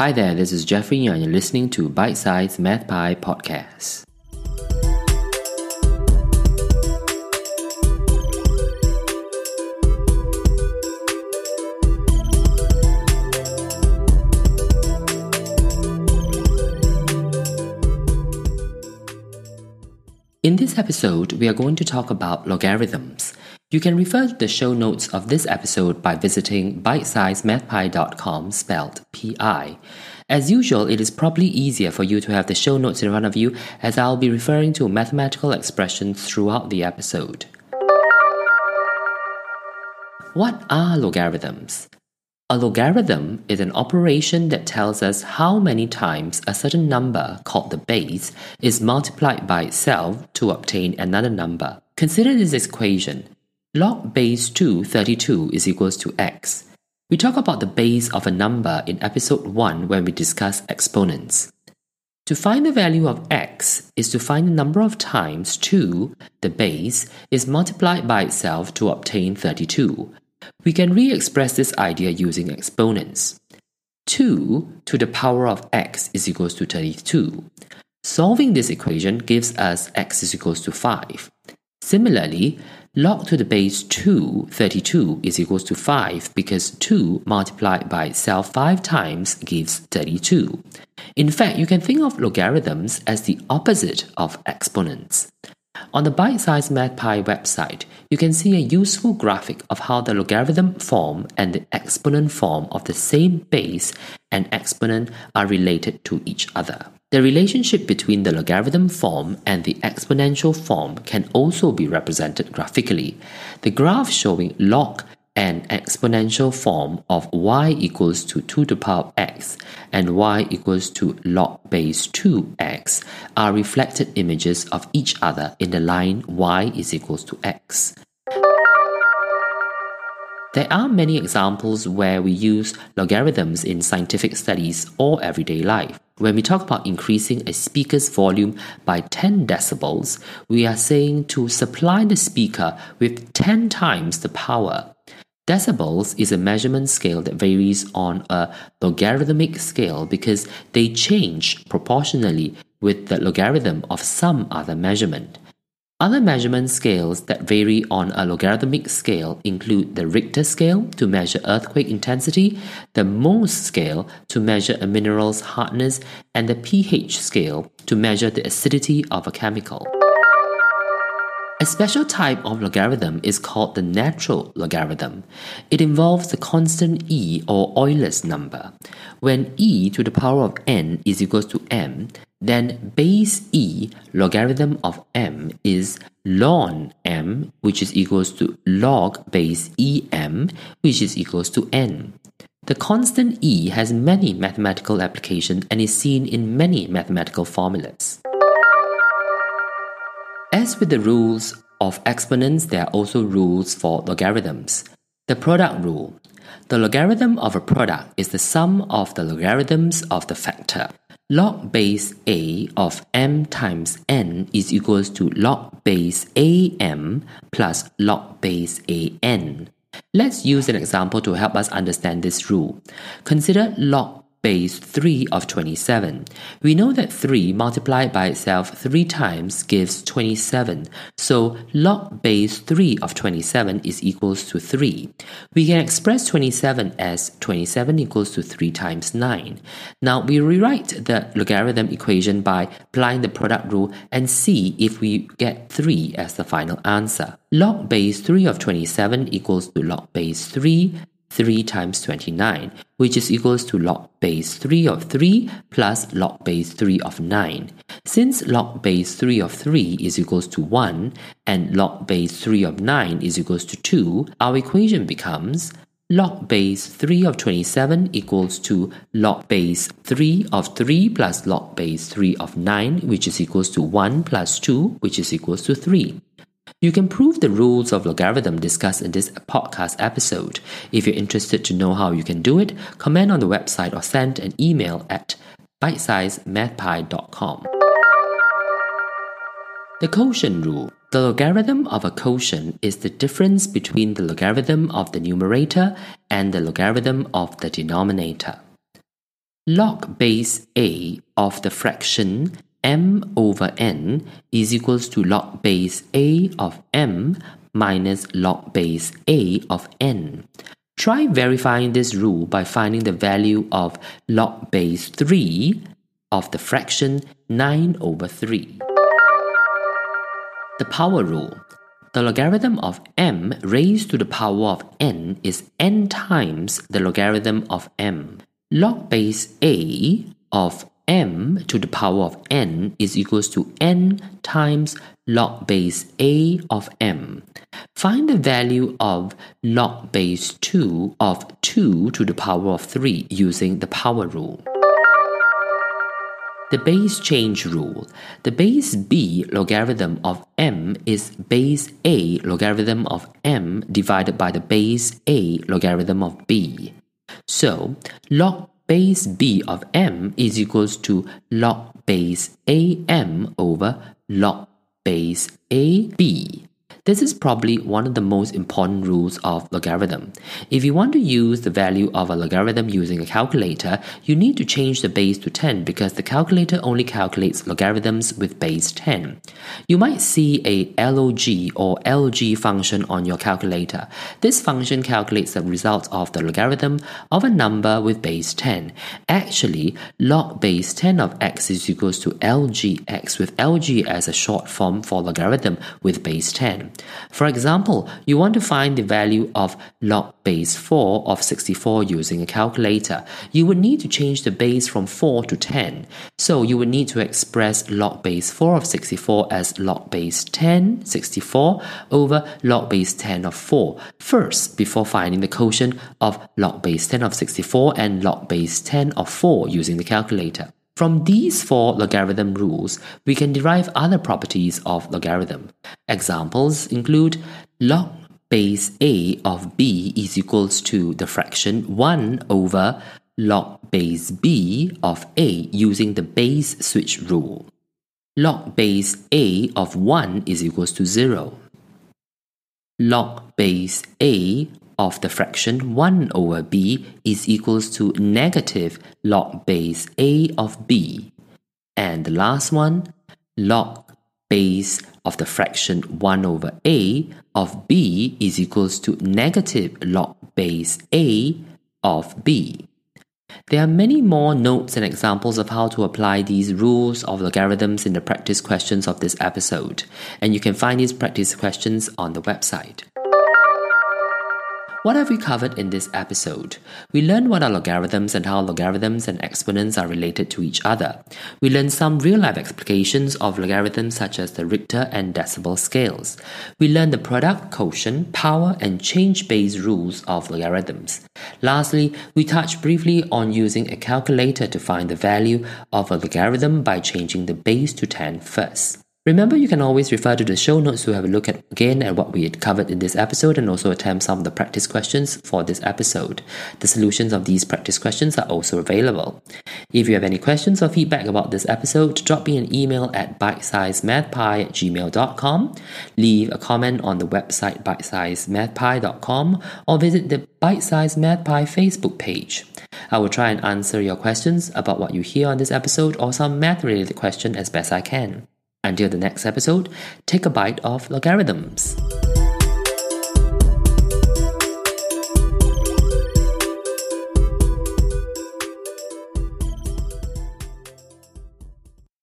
Hi there, this is Jeffrey, and you're listening to Bite Size Math Pi Podcast. In this episode, we are going to talk about logarithms. You can refer to the show notes of this episode by visiting bitesizemathpi.com spelled P-I. As usual, it is probably easier for you to have the show notes in front of you as I'll be referring to mathematical expressions throughout the episode. What are logarithms? A logarithm is an operation that tells us how many times a certain number, called the base, is multiplied by itself to obtain another number. Consider this equation. Log base 2 32 is equals to x. We talk about the base of a number in episode 1 when we discuss exponents. To find the value of x is to find the number of times 2, the base, is multiplied by itself to obtain 32. We can re-express this idea using exponents. 2 to the power of x is equals to 32. Solving this equation gives us x is equals to 5. Similarly, log to the base 2, 32 is equals to 5 because 2 multiplied by itself 5 times gives 32. In fact, you can think of logarithms as the opposite of exponents. On the Bite Size Math Pi website, you can see a useful graphic of how the logarithm form and the exponent form of the same base and exponent are related to each other. The relationship between the logarithm form and the exponential form can also be represented graphically. The graph showing log an exponential form of y equals to 2 to the power x and y equals to log base 2x are reflected images of each other in the line y is equals to x. There are many examples where we use logarithms in scientific studies or everyday life. When we talk about increasing a speaker's volume by 10 decibels, we are saying to supply the speaker with 10 times the power. Decibels is a measurement scale that varies on a logarithmic scale because they change proportionally with the logarithm of some other measurement. Other measurement scales that vary on a logarithmic scale include the Richter scale to measure earthquake intensity, the Mohs scale to measure a mineral's hardness, and the pH scale to measure the acidity of a chemical. A special type of logarithm is called the natural logarithm. It involves the constant e or Euler's number. When e to the power of n is equal to m, then base e logarithm of m is ln m, which is equals to log base em, which is equals to n. The constant e has many mathematical applications and is seen in many mathematical formulas. As with the rules of exponents, there are also rules for logarithms. The product rule. The logarithm of a product is the sum of the logarithms of the factor. Log base a of m times n is equals to log base am plus log base an. Let's use an example to help us understand this rule. Consider log base 3 of 27. We know that 3 multiplied by itself 3 times gives 27, so log base 3 of 27 is equals to 3. We can express 27 as 27 equals to 3 times 9. Now we rewrite the logarithm equation by applying the product rule and see if we get 3 as the final answer. Log base 3 of 27 equals to log base 3 3 times 29, which is equals to log base 3 of 3 plus log base 3 of 9. Since log base 3 of 3 is equals to 1 and log base 3 of 9 is equals to 2, our equation becomes log base 3 of 27 equals to log base 3 of 3 plus log base 3 of 9, which is equals to 1 plus 2, which is equals to 3. You can prove the rules of logarithm discussed in this podcast episode. If you're interested to know how you can do it, comment on the website or send an email at bitesizemathpi.com. The quotient rule. The logarithm of a quotient is the difference between the logarithm of the numerator and the logarithm of the denominator. log base a of the fraction m over n is equals to log base a of m minus log base a of n. Try verifying this rule by finding the value of log base 3 of the fraction 9 over 3. The power rule. The logarithm of m raised to the power of n is n times the logarithm of m. Log base a of m to the power of n is equals to n times log base a of m. Find the value of log base 2 of 2 to the power of 3 using the power rule. The base change rule. The base b logarithm of m is base a logarithm of m divided by the base a logarithm of b. So, log base b of m is equals to log base am over log base ab. This is probably one of the most important rules of logarithm. If you want to use the value of a logarithm using a calculator, you need to change the base to 10 because the calculator only calculates logarithms with base 10. You might see a log or lg function on your calculator. This function calculates the result of the logarithm of a number with base 10. Actually, log base 10 of x is equals to lgx with lg as a short form for logarithm with base 10. For example, you want to find the value of log base 4 of 64 using a calculator. You would need to change the base from 4 to 10. So you would need to express log base 4 of 64 as log base 10, 64, over log base 10 of 4 first before finding the quotient of log base 10 of 64 and log base 10 of 4 using the calculator. From these four logarithm rules, we can derive other properties of logarithm. Examples include log base a of b is equals to the fraction 1 over log base b of a using the base switch rule. Log base a of 1 is equals to 0. Log base a of the fraction 1 over b is equals to negative log base a of b. And the last one, log base of the fraction 1 over a of b is equals to negative log base a of b. There are many more notes and examples of how to apply these rules of logarithms in the practice questions of this episode, and you can find these practice questions on the website. What have we covered in this episode? We learned what are logarithms and how logarithms and exponents are related to each other. We learned some real life applications of logarithms such as the Richter and decibel scales. We learned the product, quotient, power, and change base rules of logarithms. Lastly, we touched briefly on using a calculator to find the value of a logarithm by changing the base to 10 first. Remember, you can always refer to the show notes to have a look at again at what we had covered in this episode and also attempt some of the practice questions for this episode. The solutions of these practice questions are also available. If you have any questions or feedback about this episode, drop me an email at bitesizemathpi at gmail.com, leave a comment on the website bitesizemathpi.com, or visit the Bite Size Math Pi Facebook page. I will try and answer your questions about what you hear on this episode or some math related question as best I can. Until the next episode, take a bite of logarithms.